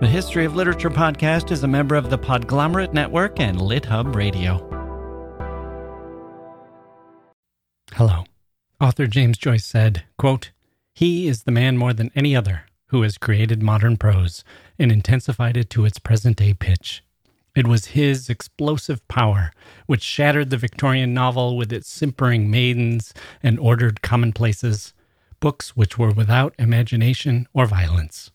The History of Literature podcast is a member of the Podglomerate Network and LitHub Radio. Hello. Author James Joyce said, quote, He is the man more than any other who has created modern prose and intensified it to its present day pitch. It was his explosive power which shattered the Victorian novel with its simpering maidens and ordered commonplaces, books which were without imagination or violence.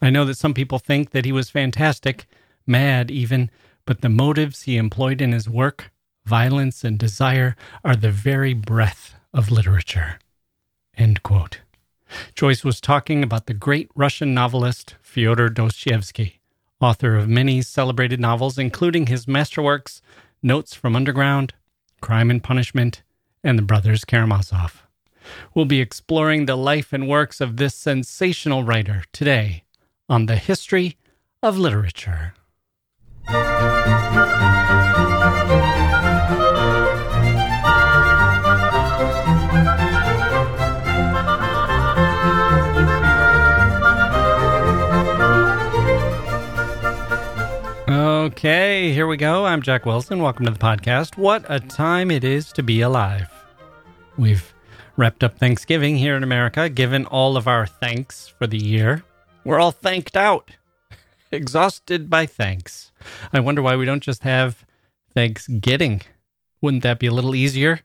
I know that some people think that he was fantastic, mad even, but the motives he employed in his work, violence and desire, are the very breath of literature. End quote. Joyce was talking about the great Russian novelist Fyodor Dostoevsky, author of many celebrated novels, including his masterworks Notes from Underground, Crime and Punishment, and The Brothers Karamazov. We'll be exploring the life and works of this sensational writer today on the history of literature. Okay, here we go. I'm Jacke Wilson. Welcome to the podcast. What a time it is to be alive. We've wrapped up Thanksgiving here in America, given all of our thanks for the year. We're all thanked out, exhausted by thanks. I wonder why we don't just have Thanksgiving. Wouldn't that be a little easier?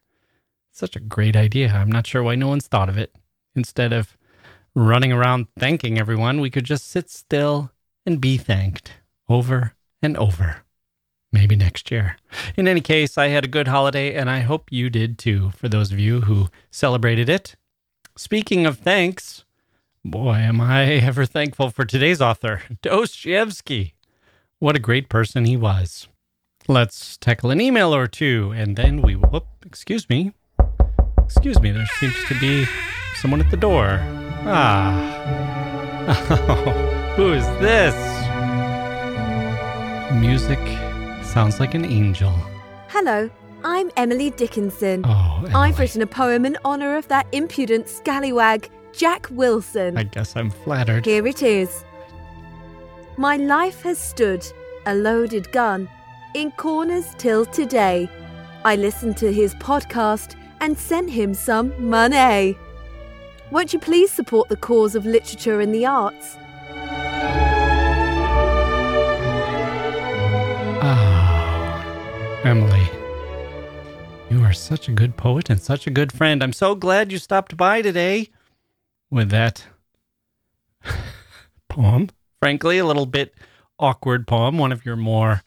Such a great idea. I'm not sure why no one's thought of it. Instead of running around thanking everyone, we could just sit still and be thanked over and over. Maybe next year. In any case, I had a good holiday and I hope you did too, for those of you who celebrated it. Speaking of thanks, Boy, am I ever thankful for today's author, Dostoevsky. What a great person he was. Let's tackle an email or two, and then we. Whoop, excuse me. Excuse me, there seems to be someone at the door. Ah. Oh, who is this? Music sounds like an angel. Hello, I'm Emily Dickinson. Oh, Emily. I've written a poem in honour of that impudent scallywag, Jacke Wilson. I guess I'm flattered. Here it is. My life has stood, a loaded gun, in corners till today. I listened to his podcast and sent him some money. Won't you please support the cause of literature and the arts? Oh, Emily. You are such a good poet and such a good friend. I'm so glad you stopped by today with that poem. Frankly, a little bit awkward poem, one of your more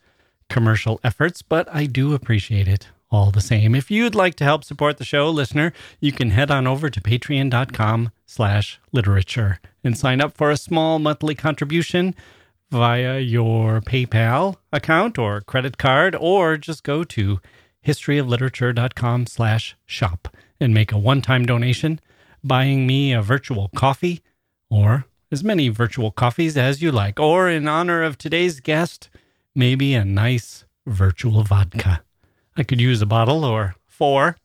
commercial efforts, but I do appreciate it all the same. If you'd like to help support the show, listener, you can head on over to patreon.com slash literature and sign up for a small monthly contribution via your PayPal account or credit card, or just go to historyofliterature.com slash shop and make a one-time donation buying me a virtual coffee or as many virtual coffees as you like, or in honor of today's guest, maybe a nice virtual vodka. I could use a bottle or four.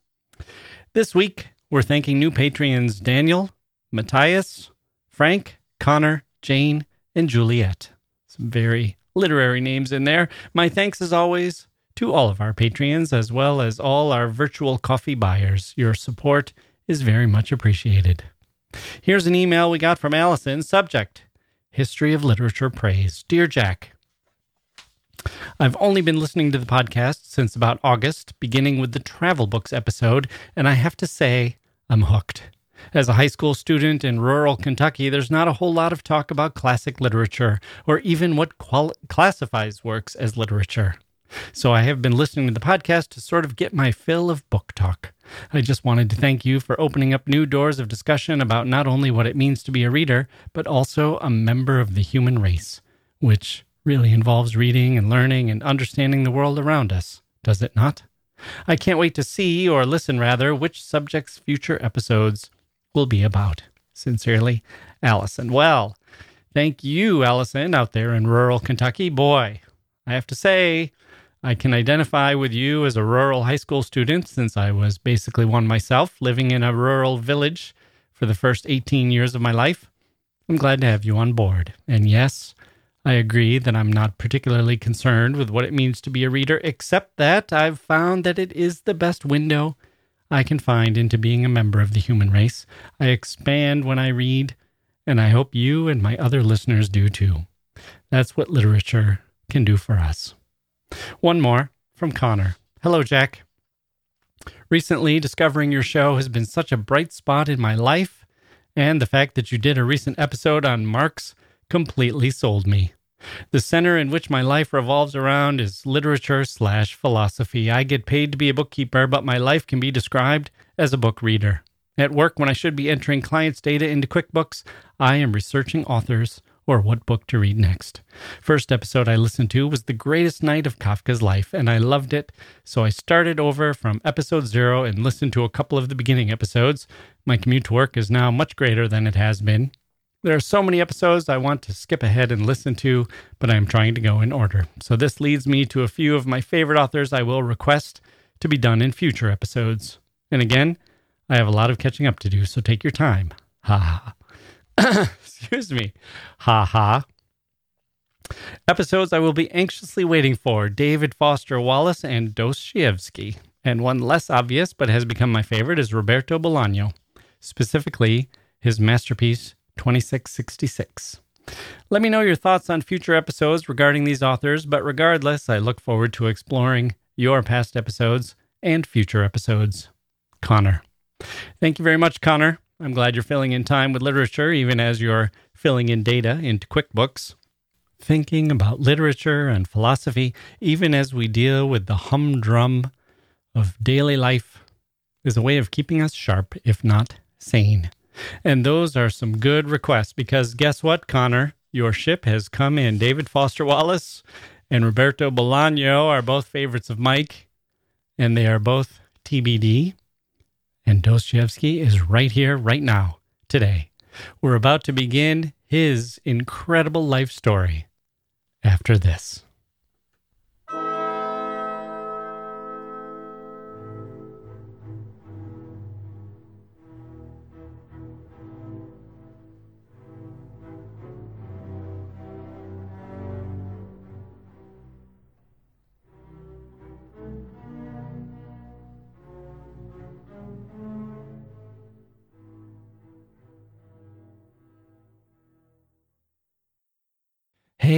This week, we're thanking new patrons Daniel, Matthias, Frank, Connor, Jane, and Juliet. Some very literary names in there. My thanks, as always, to all of our patrons, as well as all our virtual coffee buyers. Your support is very much appreciated. Here's an email we got from Allison. Subject History of Literature Praise. Dear Jacke, I've only been listening to the podcast since about August, beginning with the travel books episode, and I have to say, I'm hooked. As a high school student in rural Kentucky, there's not a whole lot of talk about classic literature or even what qual- classifies works as literature. So I have been listening to the podcast to sort of get my fill of book talk. I just wanted to thank you for opening up new doors of discussion about not only what it means to be a reader, but also a member of the human race, which really involves reading and learning and understanding the world around us, does it not? I can't wait to see, or listen rather, which subjects future episodes will be about. Sincerely, Allison. Well, thank you, Allison, out there in rural Kentucky. Boy, I have to say, I can identify with you as a rural high school student since I was basically one myself, living in a rural village for the first 18 years of my life. I'm glad to have you on board. And yes, I agree that I'm not particularly concerned with what it means to be a reader, except that I've found that it is the best window I can find into being a member of the human race. I expand when I read, and I hope you and my other listeners do too. That's what literature can do for us. One more from Connor. Hello, Jacke. Recently, discovering your show has been such a bright spot in my life, and the fact that you did a recent episode on Marx completely sold me. The center in which my life revolves around is literature slash philosophy. I get paid to be a bookkeeper, but my life can be described as a book reader. At work, when I should be entering clients' data into QuickBooks, I am researching authors or what book to read next. First episode I listened to was The Greatest Night of Kafka's Life, and I loved it. So I started over from episode zero and listened to a couple of the beginning episodes. My commute to work is now much greater than it has been. There are so many episodes I want to skip ahead and listen to, but I am trying to go in order. So this leads me to a few of my favorite authors I will request to be done in future episodes. And again, I have a lot of catching up to do, so take your time. Ha ha. Excuse me. Ha ha. Episodes I will be anxiously waiting for David Foster Wallace and Dostoevsky. And one less obvious but has become my favorite is Roberto Bolaño, specifically his masterpiece 2666. Let me know your thoughts on future episodes regarding these authors, but regardless, I look forward to exploring your past episodes and future episodes. Connor. Thank you very much, Connor. I'm glad you're filling in time with literature, even as you're filling in data into QuickBooks. Thinking about literature and philosophy, even as we deal with the humdrum of daily life, is a way of keeping us sharp, if not sane. And those are some good requests because guess what, Connor? Your ship has come in. David Foster Wallace and Roberto Bolaño are both favorites of Mike, and they are both TBD. And Dostoevsky is right here, right now, today. We're about to begin his incredible life story after this.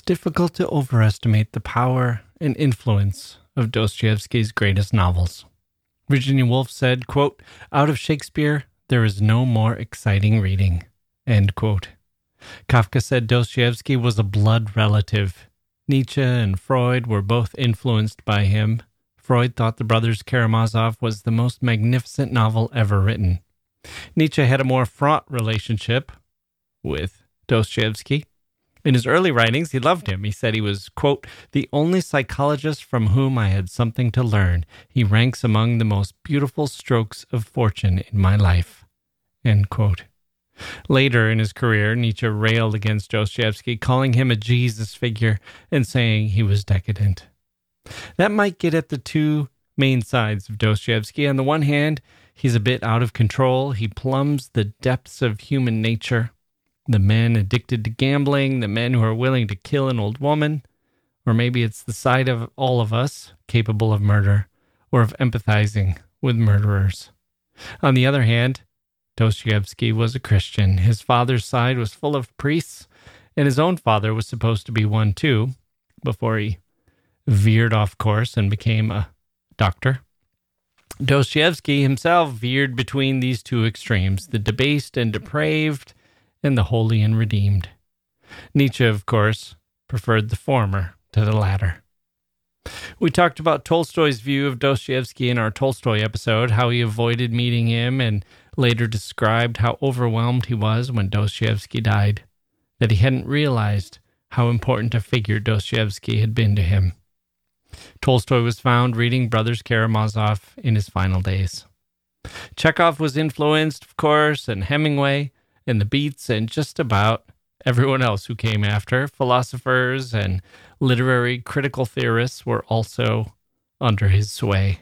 Difficult to overestimate the power and influence of Dostoevsky's greatest novels. Virginia Woolf said, quote, Out of Shakespeare, there is no more exciting reading. End quote. Kafka said Dostoevsky was a blood relative. Nietzsche and Freud were both influenced by him. Freud thought The Brothers Karamazov was the most magnificent novel ever written. Nietzsche had a more fraught relationship with Dostoevsky. In his early writings, he loved him. He said he was, quote, the only psychologist from whom I had something to learn. He ranks among the most beautiful strokes of fortune in my life, End quote. Later in his career, Nietzsche railed against Dostoevsky, calling him a Jesus figure and saying he was decadent. That might get at the two main sides of Dostoevsky. On the one hand, he's a bit out of control. He plumbs the depths of human nature. The men addicted to gambling, the men who are willing to kill an old woman, or maybe it's the side of all of us capable of murder or of empathizing with murderers. On the other hand, Dostoevsky was a Christian. His father's side was full of priests, and his own father was supposed to be one too, before he veered off course and became a doctor. Dostoevsky himself veered between these two extremes the debased and depraved, and the holy and redeemed. Nietzsche, of course, preferred the former to the latter. We talked about Tolstoy's view of Dostoevsky in our Tolstoy episode, how he avoided meeting him, and later described how overwhelmed he was when Dostoevsky died, that he hadn't realized how important a figure Dostoevsky had been to him. Tolstoy was found reading Brothers Karamazov in his final days. Chekhov was influenced, of course, and Hemingway, and the Beats, and just about everyone else who came after. Philosophers and literary critical theorists were also under his sway.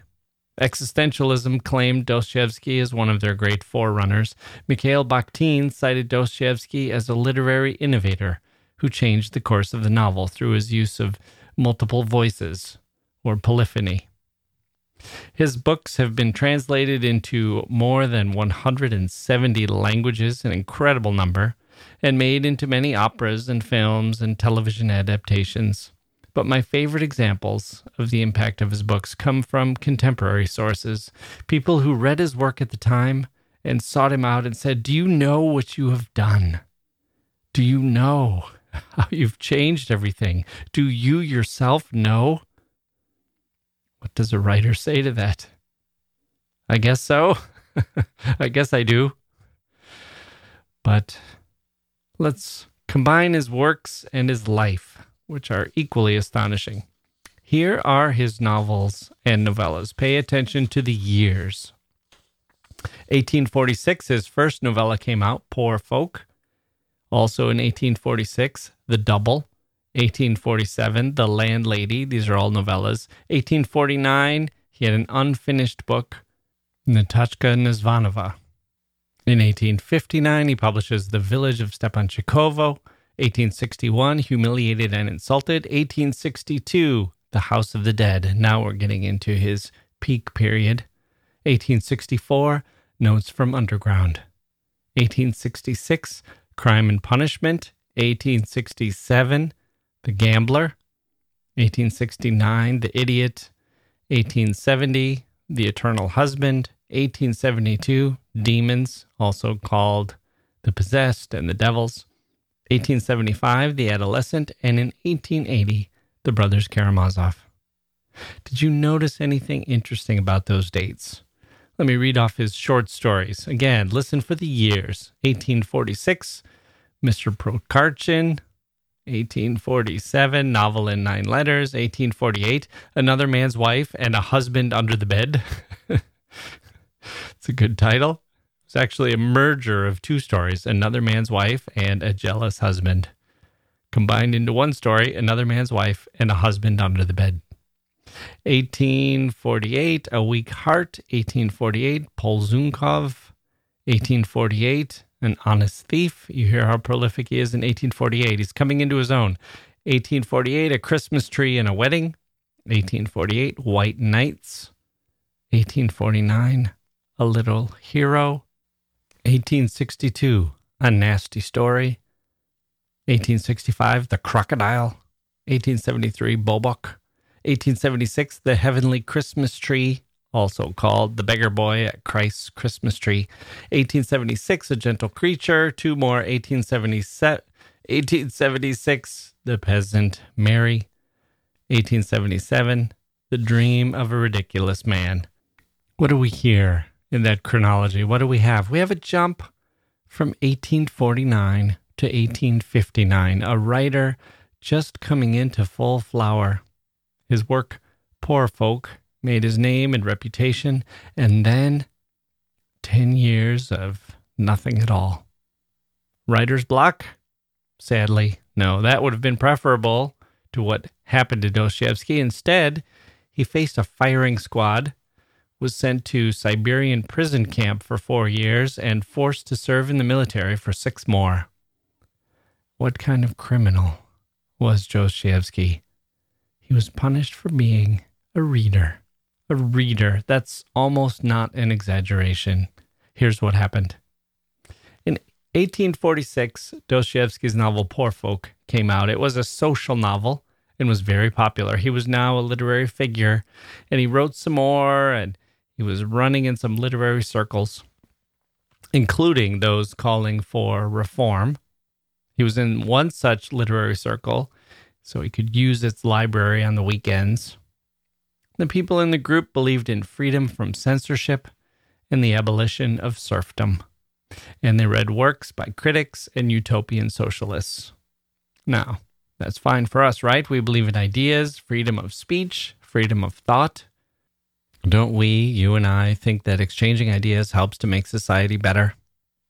Existentialism claimed Dostoevsky as one of their great forerunners. Mikhail Bakhtin cited Dostoevsky as a literary innovator who changed the course of the novel through his use of multiple voices or polyphony. His books have been translated into more than 170 languages, an incredible number, and made into many operas and films and television adaptations. But my favorite examples of the impact of his books come from contemporary sources, people who read his work at the time and sought him out and said, Do you know what you have done? Do you know how you've changed everything? Do you yourself know? What does a writer say to that? I guess so. I guess I do. But let's combine his works and his life, which are equally astonishing. Here are his novels and novellas. Pay attention to the years. 1846, his first novella came out, Poor Folk. Also in 1846, The Double. 1847, The Landlady. These are all novellas. 1849, he had an unfinished book, Netochka Nezvanova. In 1859, he publishes The Village of Stepanchikovo. 1861, Humiliated and Insulted. 1862, The House of the Dead. Now we're getting into his peak period. 1864, Notes from Underground. 1866, Crime and Punishment. 1867, The Gambler. 1869, The Idiot. 1870, The Eternal Husband. 1872, Demons, also called The Possessed and the Devils. 1875, The Adolescent. And in 1880, The Brothers Karamazov. Did you notice anything interesting about those dates? Let me read off his short stories. Again, listen for the years 1846, Mr. Prokharchin. 1847, Novel in Nine Letters. 1848, Another Man's Wife and a Husband Under the Bed. it's a good title. It's actually a merger of two stories Another Man's Wife and A Jealous Husband. Combined into one story Another Man's Wife and a Husband Under the Bed. 1848, A Weak Heart. 1848, Polzunkov. 1848, An Honest Thief. You hear how prolific he is in 1848. He's coming into his own. 1848, A Christmas Tree and a Wedding. 1848, White Nights. 1849, A Little Hero. 1862, A Nasty Story. 1865, The Crocodile. 1873, Bobok. 1876, The Heavenly Christmas Tree, also called The Beggar Boy at Christ's Christmas Tree. 1876, A Gentle Creature. Two more, 1877, 1876, The Peasant Mary. 1877, The Dream of a Ridiculous Man. What do we hear in that chronology? What do we have? We have a jump from 1849 to 1859, a writer just coming into full flower. His work, Poor Folk, made his name and reputation, and then 10 years of nothing at all. Writer's block? Sadly, no. That would have been preferable to what happened to Dostoevsky. Instead, he faced a firing squad, was sent to Siberian prison camp for four years, and forced to serve in the military for six more. What kind of criminal was Dostoevsky? He was punished for being a reader. A reader. That's almost not an exaggeration. Here's what happened. In 1846, Dostoevsky's novel Poor Folk came out. It was a social novel and was very popular. He was now a literary figure and he wrote some more and he was running in some literary circles, including those calling for reform. He was in one such literary circle, so he could use its library on the weekends. The people in the group believed in freedom from censorship and the abolition of serfdom, and they read works by critics and utopian socialists. Now, that's fine for us, right? We believe in ideas, freedom of speech, freedom of thought. Don't we, you and I, think that exchanging ideas helps to make society better?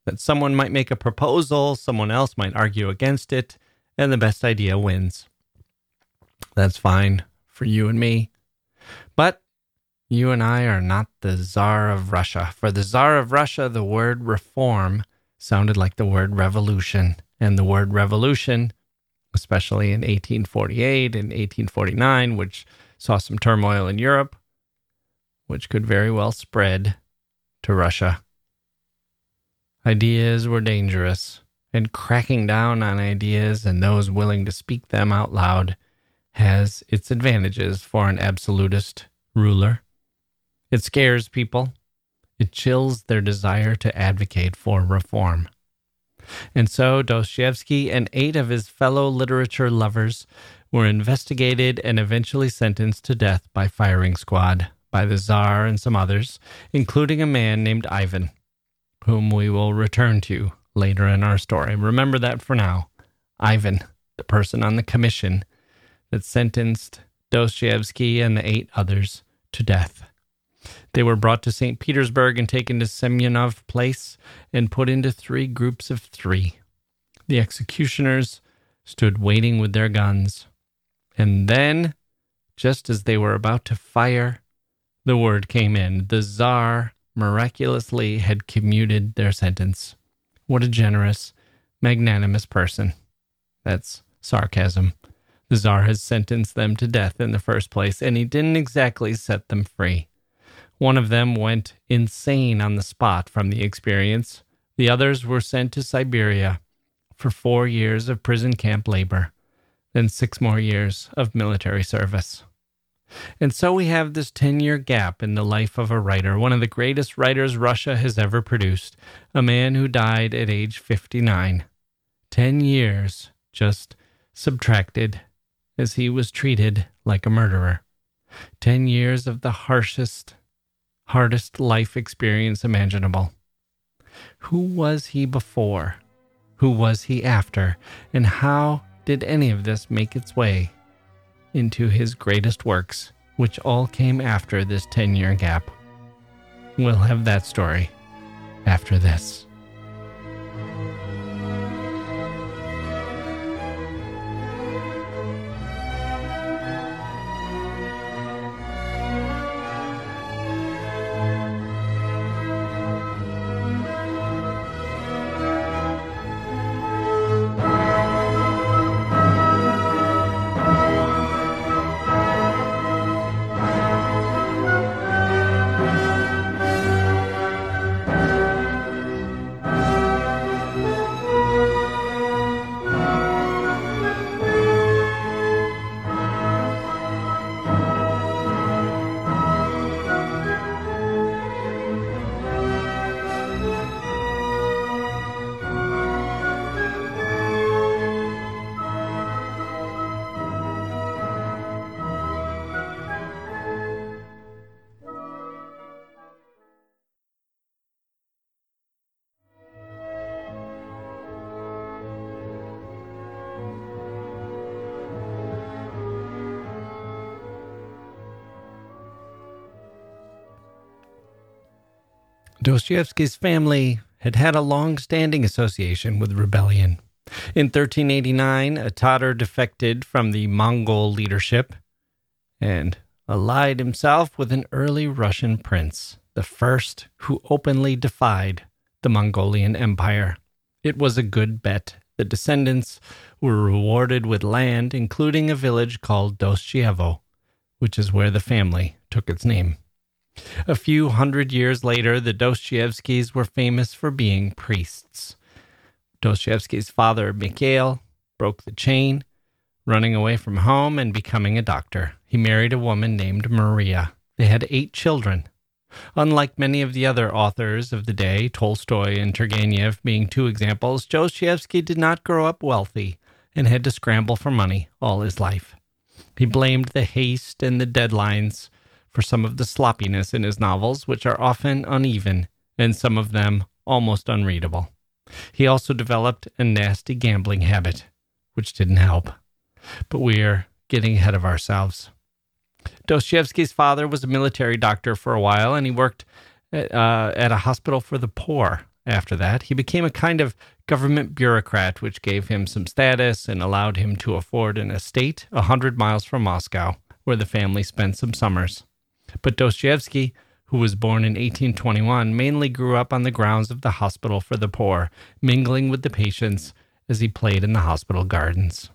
That someone might make a proposal, someone else might argue against it, and the best idea wins. That's fine for you and me. You and I are not the Tsar of Russia. For the Tsar of Russia, the word reform sounded like the word revolution. And the word revolution especially in 1848 and 1849, which saw some turmoil in Europe, which could very well spread to Russia. Ideas were dangerous, and cracking down on ideas and those willing to speak them out loud has its advantages for an absolutist ruler. It scares people, it chills their desire to advocate for reform. And so Dostoevsky and eight of his fellow literature lovers were investigated and eventually sentenced to death by firing squad by the Tsar and some others, including a man named Ivan, whom we will return to later in our story. Remember that for now. Ivan, the person on the commission that sentenced Dostoevsky and the eight others to death. They were brought to St. Petersburg and taken to Semyonov Place and put into three groups of three. The executioners stood waiting with their guns. And then, just as they were about to fire, the word came in. The Tsar miraculously had commuted their sentence. What a generous, magnanimous person. That's sarcasm. The Tsar has sentenced them to death in the first place, and he didn't exactly set them free. One of them went insane on the spot from the experience. The others were sent to Siberia for four years of prison camp labor, then six more years of military service. And so we have this 10 year gap in the life of a writer, one of the greatest writers Russia has ever produced, a man who died at age 59. 10 years just subtracted as he was treated like a murderer. 10 years of the harshest, hardest life experience imaginable. Who was he before? Who was he after? And how did any of this make its way into his greatest works, which all came after this 10 year gap? We'll have that story after this. Dostoevsky's family had had a long standing association with rebellion. In 1389, a Tatar defected from the Mongol leadership and allied himself with an early Russian prince, the first who openly defied the Mongolian Empire. It was a good bet. The descendants were rewarded with land, including a village called Dostoyevo, which is where the family took its name. A few hundred years later, the Dostoevskys were famous for being priests. Dostoevsky's father, Mikhail, broke the chain, running away from home and becoming a doctor. He married a woman named Maria. They had eight children. Unlike many of the other authors of the day, Tolstoy and Turgenev being two examples, Dostoevsky did not grow up wealthy and had to scramble for money all his life. He blamed the haste and the deadlines for some of the sloppiness in his novels, which are often uneven and some of them almost unreadable. He also developed a nasty gambling habit, which didn't help. But we're getting ahead of ourselves. Dostoevsky's father was a military doctor for a while, and he worked at, uh, at a hospital for the poor. After that, he became a kind of government bureaucrat, which gave him some status and allowed him to afford an estate a hundred miles from Moscow, where the family spent some summers. But Dostoevsky, who was born in 1821, mainly grew up on the grounds of the hospital for the poor, mingling with the patients as he played in the hospital gardens.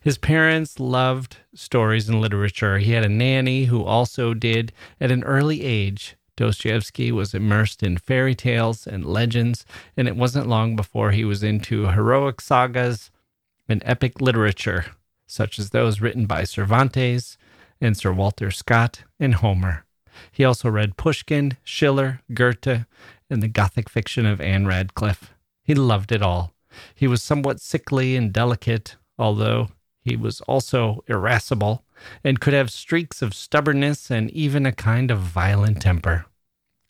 His parents loved stories and literature. He had a nanny who also did. At an early age, Dostoevsky was immersed in fairy tales and legends, and it wasn't long before he was into heroic sagas and epic literature, such as those written by Cervantes and Sir Walter Scott and Homer. He also read Pushkin, Schiller, Goethe, and the Gothic fiction of Ann Radcliffe. He loved it all. He was somewhat sickly and delicate, although he was also irascible and could have streaks of stubbornness and even a kind of violent temper.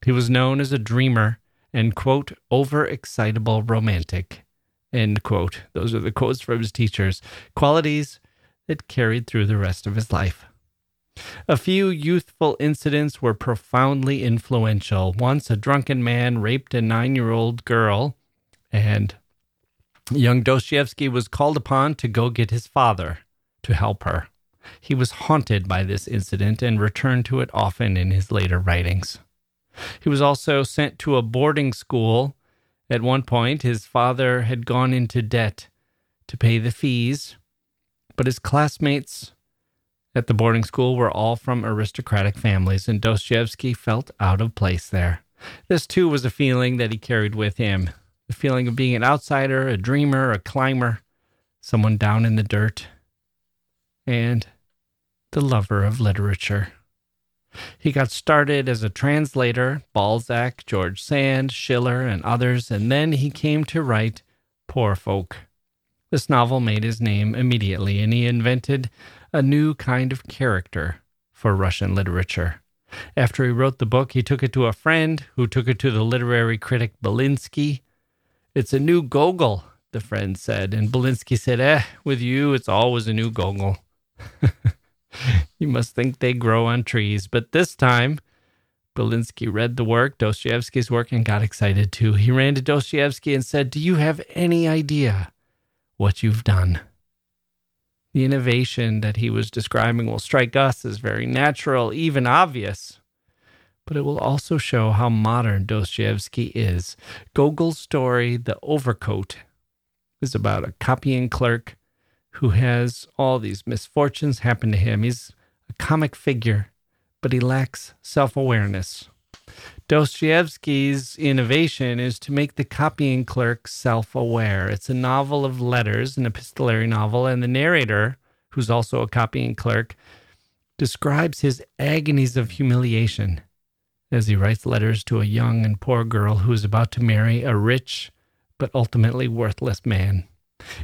He was known as a dreamer and, quote, overexcitable romantic, end quote. Those are the quotes from his teachers, qualities that carried through the rest of his life. A few youthful incidents were profoundly influential. Once a drunken man raped a nine year old girl, and Young Dostoevsky was called upon to go get his father to help her. He was haunted by this incident and returned to it often in his later writings. He was also sent to a boarding school. At one point, his father had gone into debt to pay the fees, but his classmates at the boarding school were all from aristocratic families, and Dostoevsky felt out of place there. This, too, was a feeling that he carried with him the feeling of being an outsider, a dreamer, a climber, someone down in the dirt, and the lover of literature. He got started as a translator, Balzac, George Sand, Schiller, and others, and then he came to write Poor Folk. This novel made his name immediately, and he invented a new kind of character for Russian literature. After he wrote the book, he took it to a friend who took it to the literary critic Belinsky, it's a new Gogol, the friend said. And Belinsky said, Eh, with you, it's always a new Gogol. you must think they grow on trees. But this time, Belinsky read the work, Dostoevsky's work, and got excited too. He ran to Dostoevsky and said, Do you have any idea what you've done? The innovation that he was describing will strike us as very natural, even obvious but it will also show how modern Dostoevsky is. Gogol's story, The Overcoat, is about a copying clerk who has all these misfortunes happen to him. He's a comic figure, but he lacks self awareness. Dostoevsky's innovation is to make the copying clerk self aware. It's a novel of letters, an epistolary novel, and the narrator, who's also a copying clerk, describes his agonies of humiliation as he writes letters to a young and poor girl who is about to marry a rich but ultimately worthless man.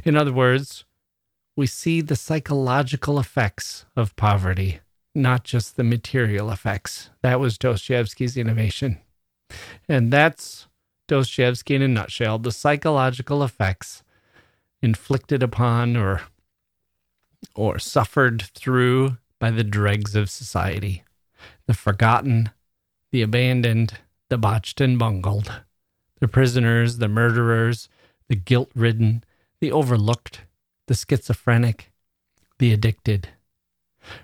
In other words, we see the psychological effects of poverty, not just the material effects. That was Dostoevsky's innovation. And that's Dostoevsky in a nutshell the psychological effects inflicted upon or, or suffered through by the dregs of society, the forgotten, the abandoned, the botched and bungled, The prisoners, the murderers, the guilt ridden, the overlooked, the schizophrenic, the addicted.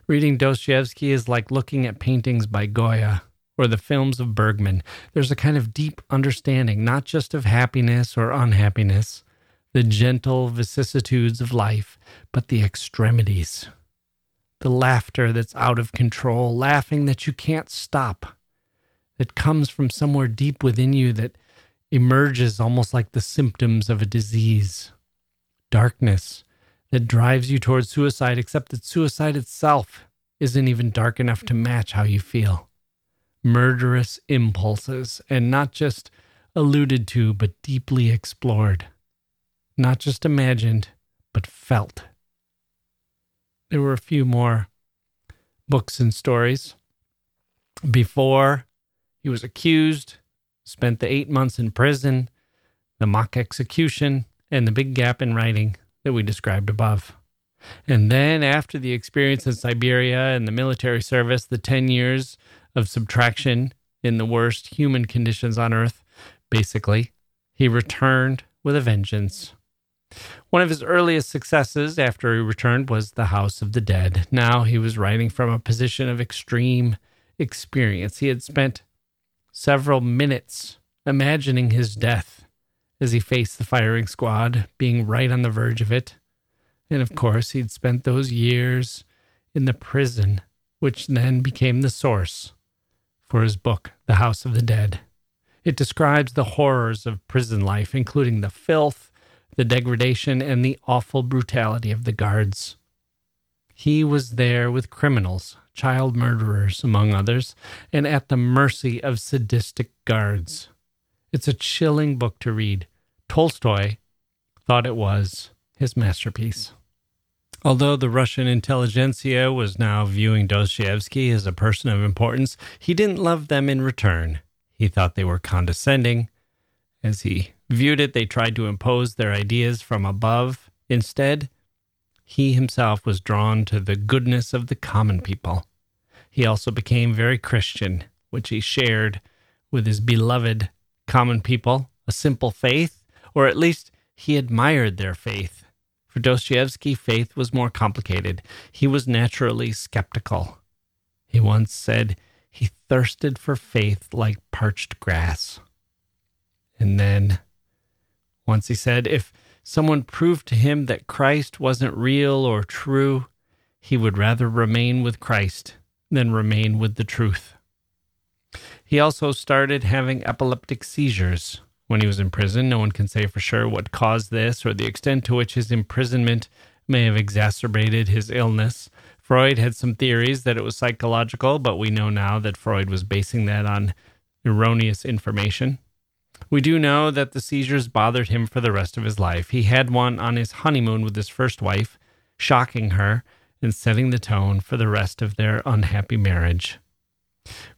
Reading Dostoevsky is like looking at paintings by Goya or the films of Bergman. There's a kind of deep understanding, not just of happiness or unhappiness, the gentle vicissitudes of life, but the extremities. The laughter that's out of control, laughing that you can't stop, that comes from somewhere deep within you that emerges almost like the symptoms of a disease. Darkness that drives you towards suicide, except that suicide itself isn't even dark enough to match how you feel. Murderous impulses, and not just alluded to, but deeply explored. Not just imagined, but felt. There were a few more books and stories. Before he was accused, spent the eight months in prison, the mock execution, and the big gap in writing that we described above. And then, after the experience in Siberia and the military service, the 10 years of subtraction in the worst human conditions on earth, basically, he returned with a vengeance. One of his earliest successes after he returned was The House of the Dead. Now he was writing from a position of extreme experience. He had spent several minutes imagining his death as he faced the firing squad, being right on the verge of it. And of course, he'd spent those years in the prison, which then became the source for his book, The House of the Dead. It describes the horrors of prison life, including the filth, the degradation, and the awful brutality of the guards. He was there with criminals, child murderers, among others, and at the mercy of sadistic guards. It's a chilling book to read. Tolstoy thought it was his masterpiece. Although the Russian intelligentsia was now viewing Dostoevsky as a person of importance, he didn't love them in return. He thought they were condescending. As he viewed it, they tried to impose their ideas from above. Instead, he himself was drawn to the goodness of the common people. He also became very Christian, which he shared with his beloved common people, a simple faith, or at least he admired their faith. For Dostoevsky, faith was more complicated. He was naturally skeptical. He once said he thirsted for faith like parched grass. And then once he said if someone proved to him that Christ wasn't real or true, he would rather remain with Christ than remain with the truth. He also started having epileptic seizures when he was in prison. No one can say for sure what caused this or the extent to which his imprisonment may have exacerbated his illness. Freud had some theories that it was psychological, but we know now that Freud was basing that on erroneous information. We do know that the seizures bothered him for the rest of his life. He had one on his honeymoon with his first wife, shocking her and setting the tone for the rest of their unhappy marriage.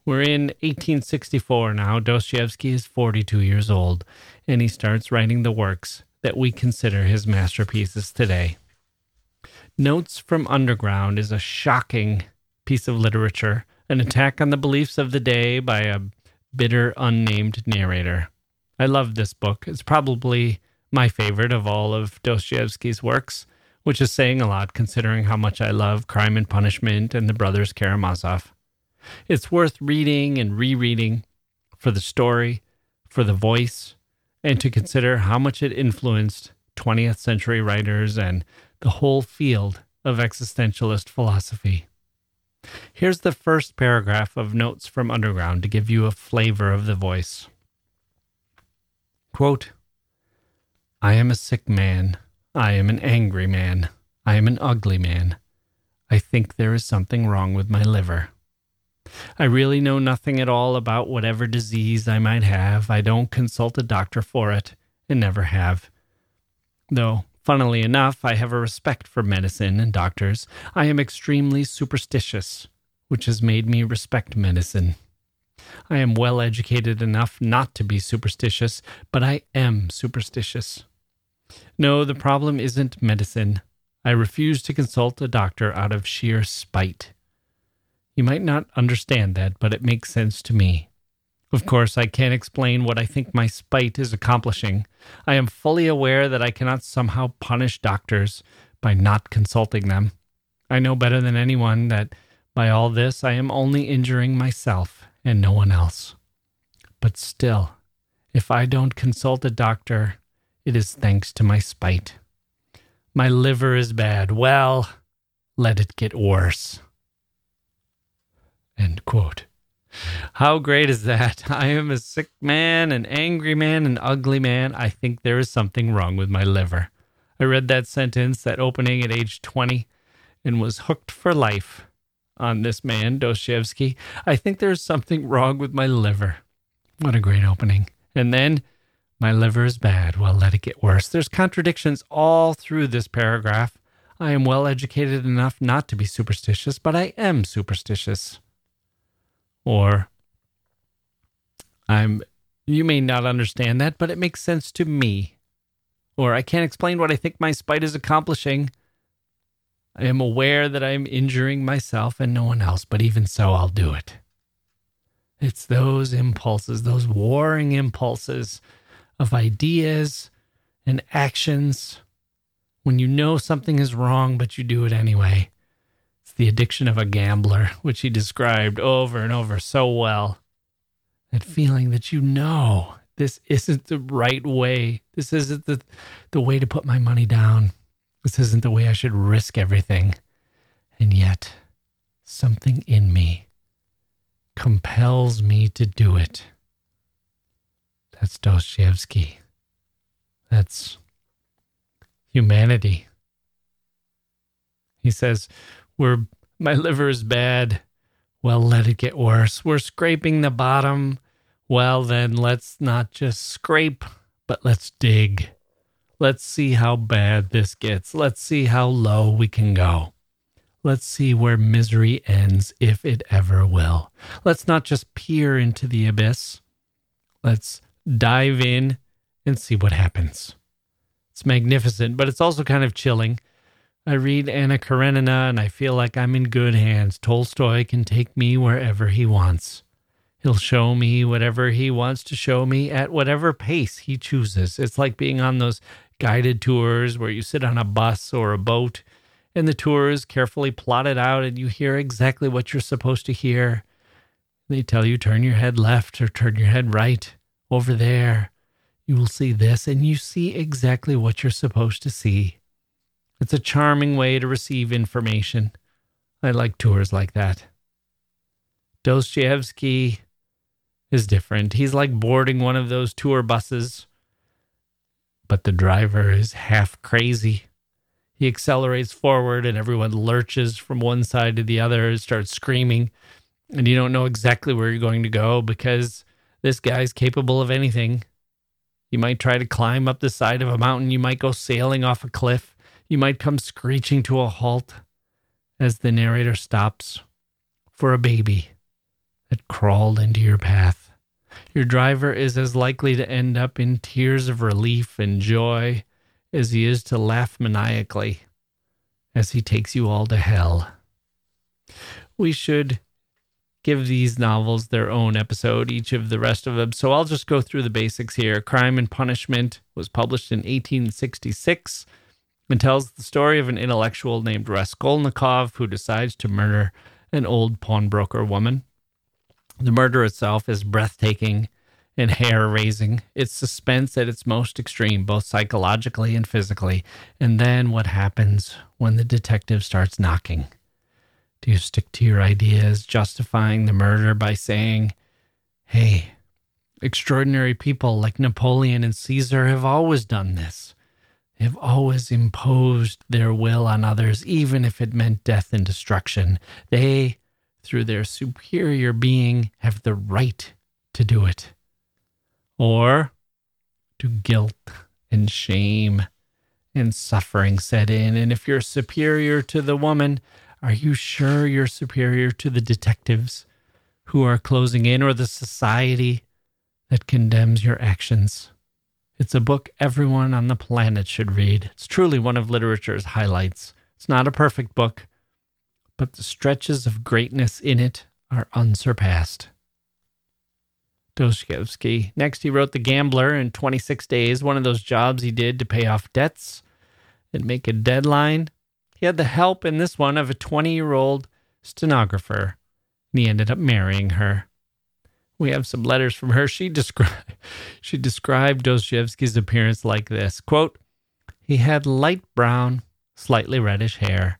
We're in 1864 now. Dostoevsky is 42 years old, and he starts writing the works that we consider his masterpieces today. Notes from Underground is a shocking piece of literature, an attack on the beliefs of the day by a bitter, unnamed narrator. I love this book. It's probably my favorite of all of Dostoevsky's works, which is saying a lot considering how much I love Crime and Punishment and the Brothers Karamazov. It's worth reading and rereading for the story, for the voice, and to consider how much it influenced 20th century writers and the whole field of existentialist philosophy. Here's the first paragraph of Notes from Underground to give you a flavor of the voice. Quote, I am a sick man. I am an angry man. I am an ugly man. I think there is something wrong with my liver. I really know nothing at all about whatever disease I might have. I don't consult a doctor for it, and never have. Though, funnily enough, I have a respect for medicine and doctors. I am extremely superstitious, which has made me respect medicine. I am well educated enough not to be superstitious, but I am superstitious. No, the problem isn't medicine. I refuse to consult a doctor out of sheer spite. You might not understand that, but it makes sense to me. Of course, I can't explain what I think my spite is accomplishing. I am fully aware that I cannot somehow punish doctors by not consulting them. I know better than anyone that by all this I am only injuring myself and no one else. But still, if I don't consult a doctor, it is thanks to my spite. My liver is bad. Well, let it get worse. End quote. How great is that? I am a sick man, an angry man, an ugly man. I think there is something wrong with my liver. I read that sentence, that opening at age 20, and was hooked for life on this man, Dostoevsky. I think there's something wrong with my liver. What a great opening. And then, my liver is bad. Well, let it get worse. There's contradictions all through this paragraph. I am well educated enough not to be superstitious, but I am superstitious or I'm you may not understand that, but it makes sense to me. Or I can't explain what I think my spite is accomplishing. I am aware that I am injuring myself and no one else, but even so, I'll do it. It's those impulses, those warring impulses of ideas and actions when you know something is wrong, but you do it anyway the addiction of a gambler, which he described over and over so well. That feeling that you know this isn't the right way. This isn't the, the way to put my money down. This isn't the way I should risk everything. And yet, something in me compels me to do it. That's Dostoevsky. That's humanity. He says, we're my liver is bad. Well, let it get worse. We're scraping the bottom. Well, then let's not just scrape, but let's dig. Let's see how bad this gets. Let's see how low we can go. Let's see where misery ends, if it ever will. Let's not just peer into the abyss. Let's dive in and see what happens. It's magnificent, but it's also kind of chilling I read Anna Karenina and I feel like I'm in good hands. Tolstoy can take me wherever he wants. He'll show me whatever he wants to show me at whatever pace he chooses. It's like being on those guided tours where you sit on a bus or a boat and the tour is carefully plotted out and you hear exactly what you're supposed to hear. They tell you turn your head left or turn your head right over there. You will see this and you see exactly what you're supposed to see. It's a charming way to receive information. I like tours like that. Dostoevsky is different. He's like boarding one of those tour buses, but the driver is half crazy. He accelerates forward and everyone lurches from one side to the other and starts screaming. And you don't know exactly where you're going to go because this guy's capable of anything. You might try to climb up the side of a mountain, you might go sailing off a cliff. You might come screeching to a halt as the narrator stops for a baby that crawled into your path. Your driver is as likely to end up in tears of relief and joy as he is to laugh maniacally as he takes you all to hell. We should give these novels their own episode, each of the rest of them. So I'll just go through the basics here. Crime and Punishment was published in 1866 and tells the story of an intellectual named Raskolnikov who decides to murder an old pawnbroker woman. The murder itself is breathtaking and hair raising. It's suspense at its most extreme, both psychologically and physically. And then what happens when the detective starts knocking? Do you stick to your ideas, justifying the murder by saying, hey, extraordinary people like Napoleon and Caesar have always done this? Have always imposed their will on others, even if it meant death and destruction. They, through their superior being, have the right to do it. Or do guilt and shame and suffering set in? And if you're superior to the woman, are you sure you're superior to the detectives who are closing in or the society that condemns your actions? It's a book everyone on the planet should read. It's truly one of literature's highlights. It's not a perfect book, but the stretches of greatness in it are unsurpassed. Dostoevsky. Next, he wrote The Gambler in 26 days, one of those jobs he did to pay off debts and make a deadline. He had the help in this one of a 20 year old stenographer, and he ended up marrying her. We have some letters from her. She described she described Dostoevsky's appearance like this quote, He had light brown, slightly reddish hair.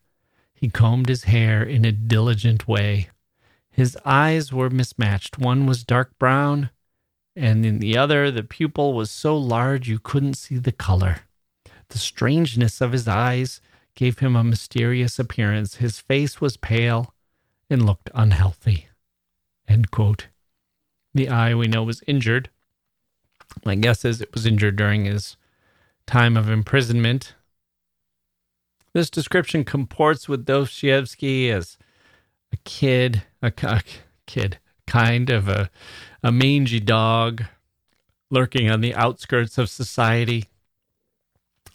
He combed his hair in a diligent way. His eyes were mismatched. One was dark brown, and in the other, the pupil was so large you couldn't see the color. The strangeness of his eyes gave him a mysterious appearance. His face was pale and looked unhealthy. End quote. The eye we know was injured. My guess is it was injured during his time of imprisonment. This description comports with Dostoevsky as a kid, a, a kid, kind of a, a mangy dog lurking on the outskirts of society,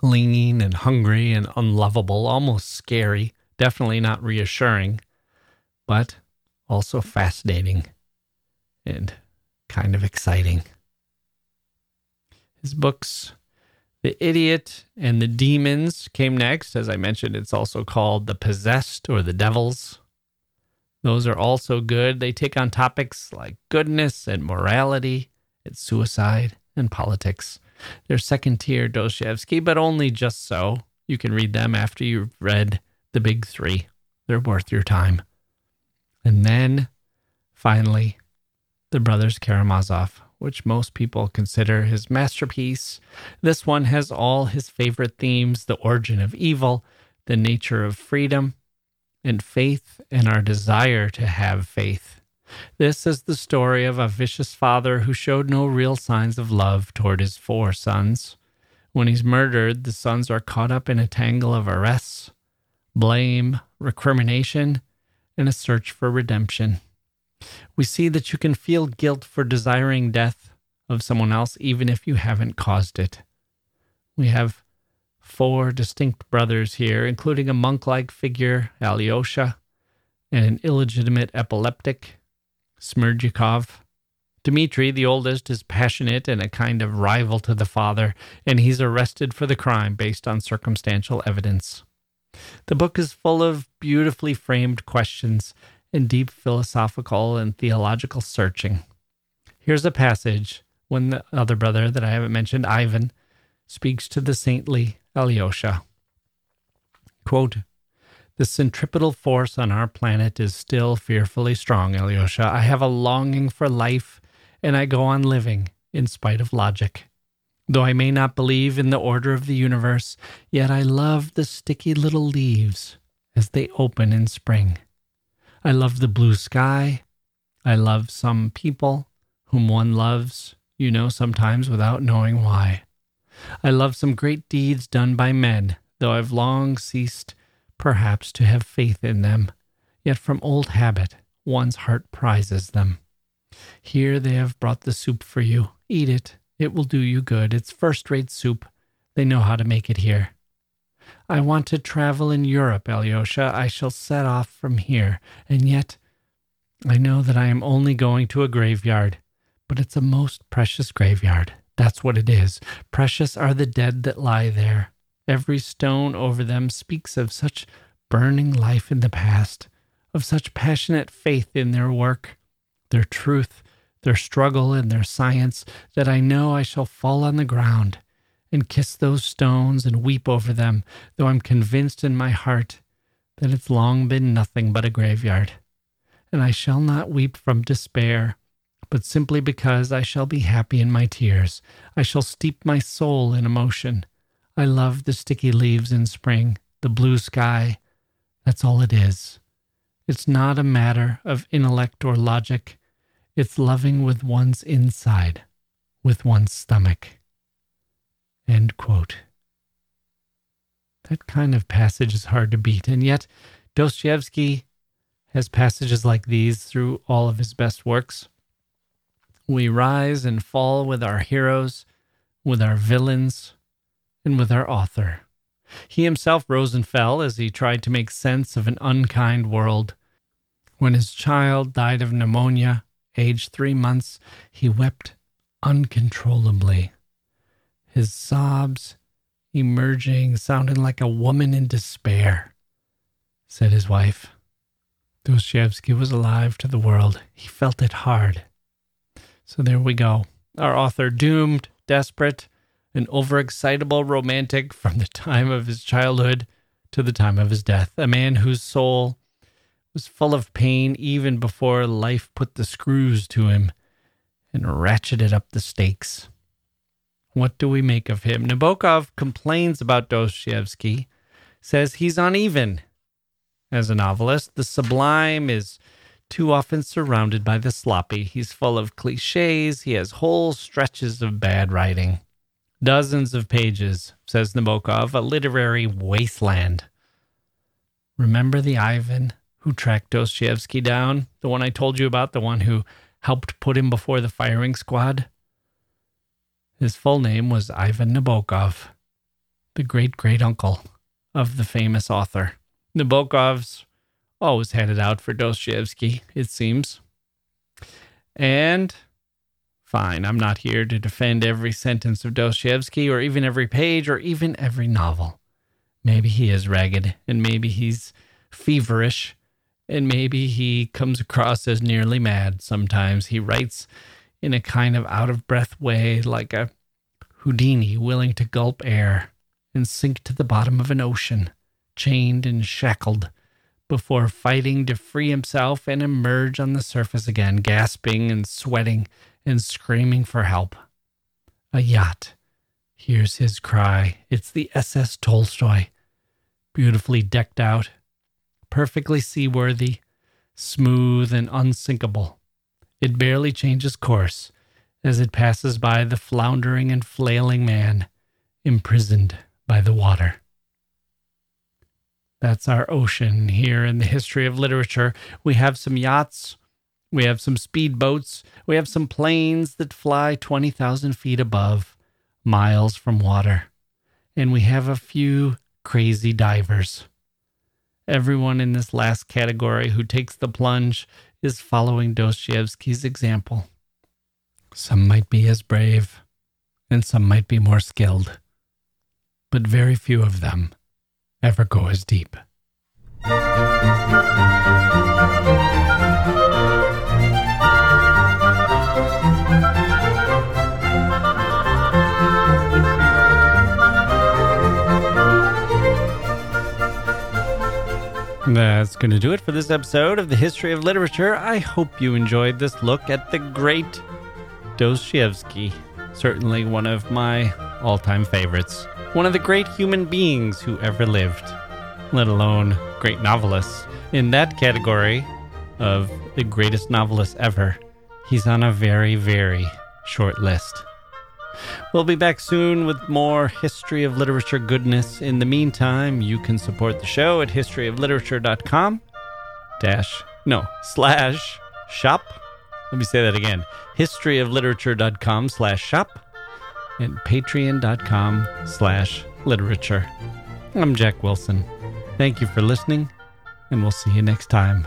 lean and hungry and unlovable, almost scary, definitely not reassuring, but also fascinating and kind of exciting. His books, The Idiot and the Demons, came next. As I mentioned, it's also called The Possessed or The Devils. Those are also good. They take on topics like goodness and morality, and suicide and politics. They're second tier Dostoevsky, but only just so. You can read them after you've read the big three. They're worth your time. And then, finally, The Brothers Karamazov, which most people consider his masterpiece. This one has all his favorite themes the origin of evil, the nature of freedom, and faith and our desire to have faith. This is the story of a vicious father who showed no real signs of love toward his four sons. When he's murdered, the sons are caught up in a tangle of arrests, blame, recrimination, and a search for redemption. We see that you can feel guilt for desiring death of someone else, even if you haven't caused it. We have four distinct brothers here, including a monk like figure, Alyosha, and an illegitimate epileptic, Smerdyakov. Dmitri, the oldest, is passionate and a kind of rival to the father, and he's arrested for the crime based on circumstantial evidence. The book is full of beautifully framed questions and deep philosophical and theological searching. Here's a passage when the other brother that I haven't mentioned, Ivan, speaks to the saintly Alyosha. Quote, the centripetal force on our planet is still fearfully strong, Alyosha. I have a longing for life, and I go on living in spite of logic. Though I may not believe in the order of the universe, yet I love the sticky little leaves as they open in spring. I love the blue sky. I love some people whom one loves, you know, sometimes without knowing why. I love some great deeds done by men, though I've long ceased, perhaps, to have faith in them. Yet from old habit, one's heart prizes them. Here they have brought the soup for you. Eat it. It will do you good. It's first rate soup. They know how to make it here. I want to travel in Europe, Alyosha. I shall set off from here. And yet, I know that I am only going to a graveyard, but it's a most precious graveyard. That's what it is. Precious are the dead that lie there. Every stone over them speaks of such burning life in the past, of such passionate faith in their work, their truth, their struggle, and their science, that I know I shall fall on the ground and kiss those stones and weep over them, though I'm convinced in my heart that it's long been nothing but a graveyard. And I shall not weep from despair, but simply because I shall be happy in my tears. I shall steep my soul in emotion. I love the sticky leaves in spring, the blue sky. That's all it is. It's not a matter of intellect or logic. It's loving with one's inside, with one's stomach. End quote. That kind of passage is hard to beat, and yet Dostoevsky has passages like these through all of his best works. We rise and fall with our heroes, with our villains, and with our author. He himself rose and fell as he tried to make sense of an unkind world. When his child died of pneumonia age three months, he wept uncontrollably. His sobs emerging, sounding like a woman in despair, said his wife. Dostoevsky was alive to the world. He felt it hard. So there we go. Our author doomed, desperate, an overexcitable romantic from the time of his childhood to the time of his death, a man whose soul was full of pain even before life put the screws to him and ratcheted up the stakes. What do we make of him? Nabokov complains about Dostoevsky, says he's uneven. As a novelist, the sublime is too often surrounded by the sloppy. He's full of cliches, he has whole stretches of bad writing. Dozens of pages, says Nabokov, a literary wasteland. Remember the Ivan who tracked Dostoevsky down? The one I told you about, the one who helped put him before the firing squad? His full name was Ivan Nabokov, the great great uncle of the famous author. Nabokov's always had it out for Dostoevsky, it seems. And Fine, I'm not here to defend every sentence of Dostoevsky or even every page or even every novel. Maybe he is ragged and maybe he's feverish and maybe he comes across as nearly mad sometimes. He writes in a kind of out of breath way, like a Houdini willing to gulp air and sink to the bottom of an ocean, chained and shackled, before fighting to free himself and emerge on the surface again, gasping and sweating and screaming for help. A yacht. Here's his cry. It's the SS Tolstoy. Beautifully decked out, perfectly seaworthy, smooth and unsinkable. It barely changes course as it passes by the floundering and flailing man imprisoned by the water. That's our ocean here in the history of literature. We have some yachts we have some speedboats. We have some planes that fly 20,000 feet above, miles from water. And we have a few crazy divers. Everyone in this last category who takes the plunge is following Dostoevsky's example. Some might be as brave, and some might be more skilled, but very few of them ever go as deep. That's going to do it for this episode of the History of Literature. I hope you enjoyed this look at the great Dostoevsky. Certainly one of my all time favorites. One of the great human beings who ever lived, let alone great novelists. In that category of the greatest novelist ever, he's on a very, very short list. We'll be back soon with more history of literature goodness. In the meantime, you can support the show at historyofliterature.com dash no slash shop. Let me say that again. historyofliterature.com slash shop and patreon.com slash literature. I'm Jacke Wilson. Thank you for listening, and we'll see you next time.